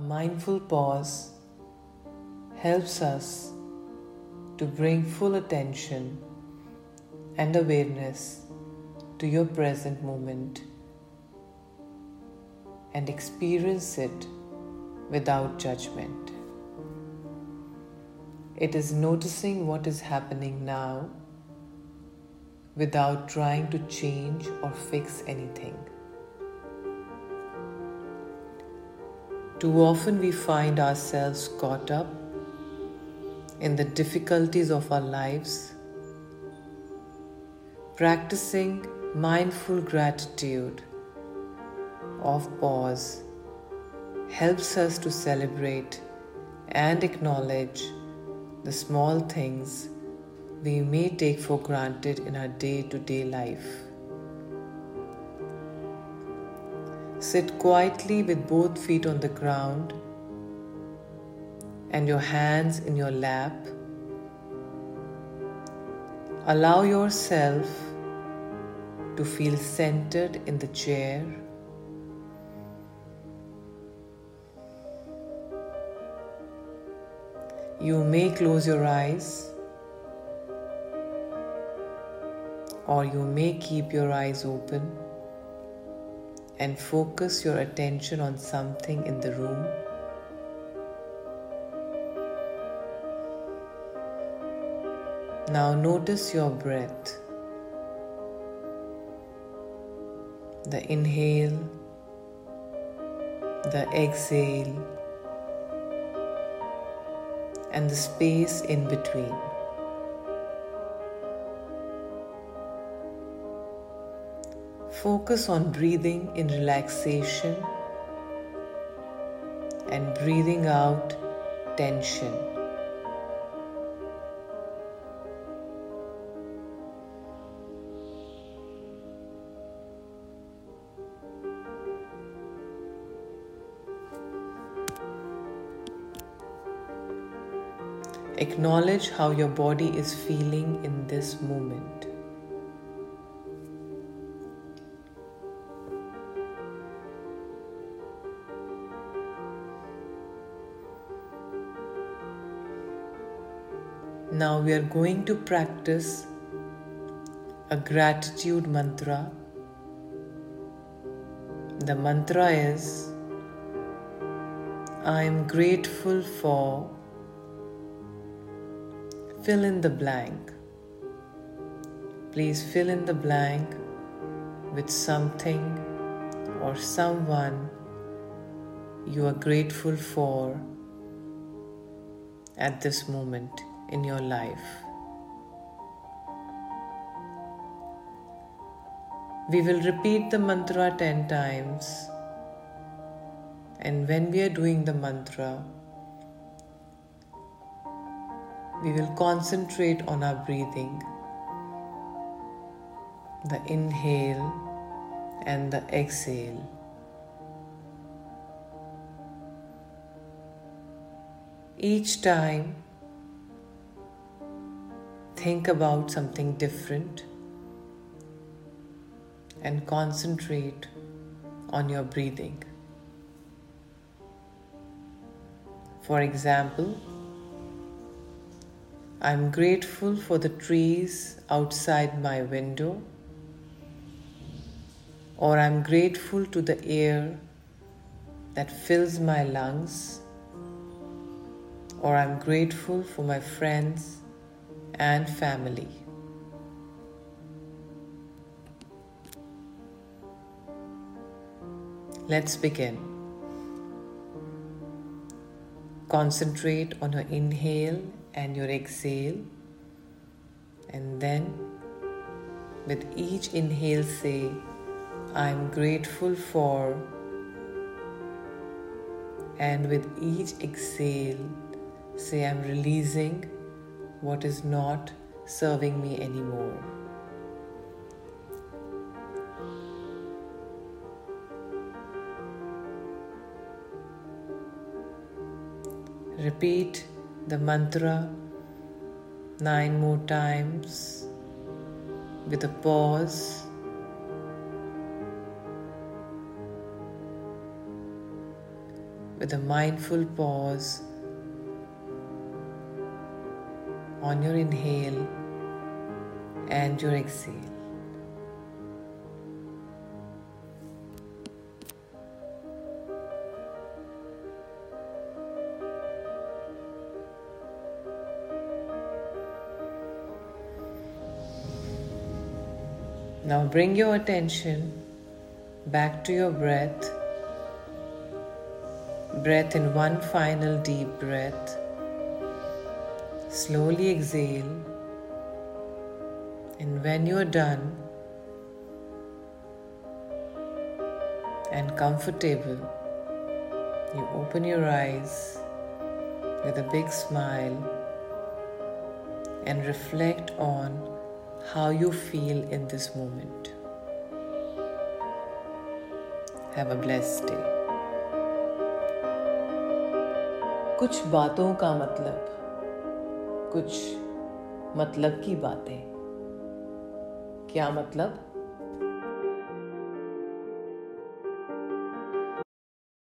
A mindful pause helps us to bring full attention and awareness to your present moment and experience it without judgment. It is noticing what is happening now without trying to change or fix anything. Too often we find ourselves caught up in the difficulties of our lives, practicing mindful gratitude of pause helps us to celebrate and acknowledge the small things we may take for granted in our day to day life. Sit quietly with both feet on the ground and your hands in your lap. Allow yourself to feel centered in the chair. You may close your eyes or you may keep your eyes open and focus your attention on something in the room. Now notice your breath. The inhale, the exhale, and the space in between. Focus on breathing in relaxation and breathing out tension. Acknowledge how your body is feeling in this moment. Now we are going to practice a gratitude mantra. The mantra is I am grateful for fill in the blank. Please fill in the blank with something or someone you are grateful for at this moment in your life. We will repeat the mantra 10 times, and when we are doing the mantra, we will concentrate on our breathing, the inhale and the exhale. Each time think about something different and concentrate on your breathing. For example, I'm grateful for the trees outside my window, or I'm grateful to the air that fills my lungs, or I'm grateful for my friends and family. Let's begin. Concentrate on your inhale and your exhale, and then with each inhale, say, I'm grateful for, and with each exhale, say, I'm releasing what is not serving me anymore. Repeat the mantra nine more times with a pause. with a mindful pause on your inhale and your exhale. Now bring your attention back to your breath. Breath in one final deep breath. Slowly exhale. And when you're done and comfortable, you open your eyes with a big smile and reflect on how you feel in this moment. Have a blessed day. कुछ बातों का मतलब कुछ मतलब की बातें। क्या मतलब?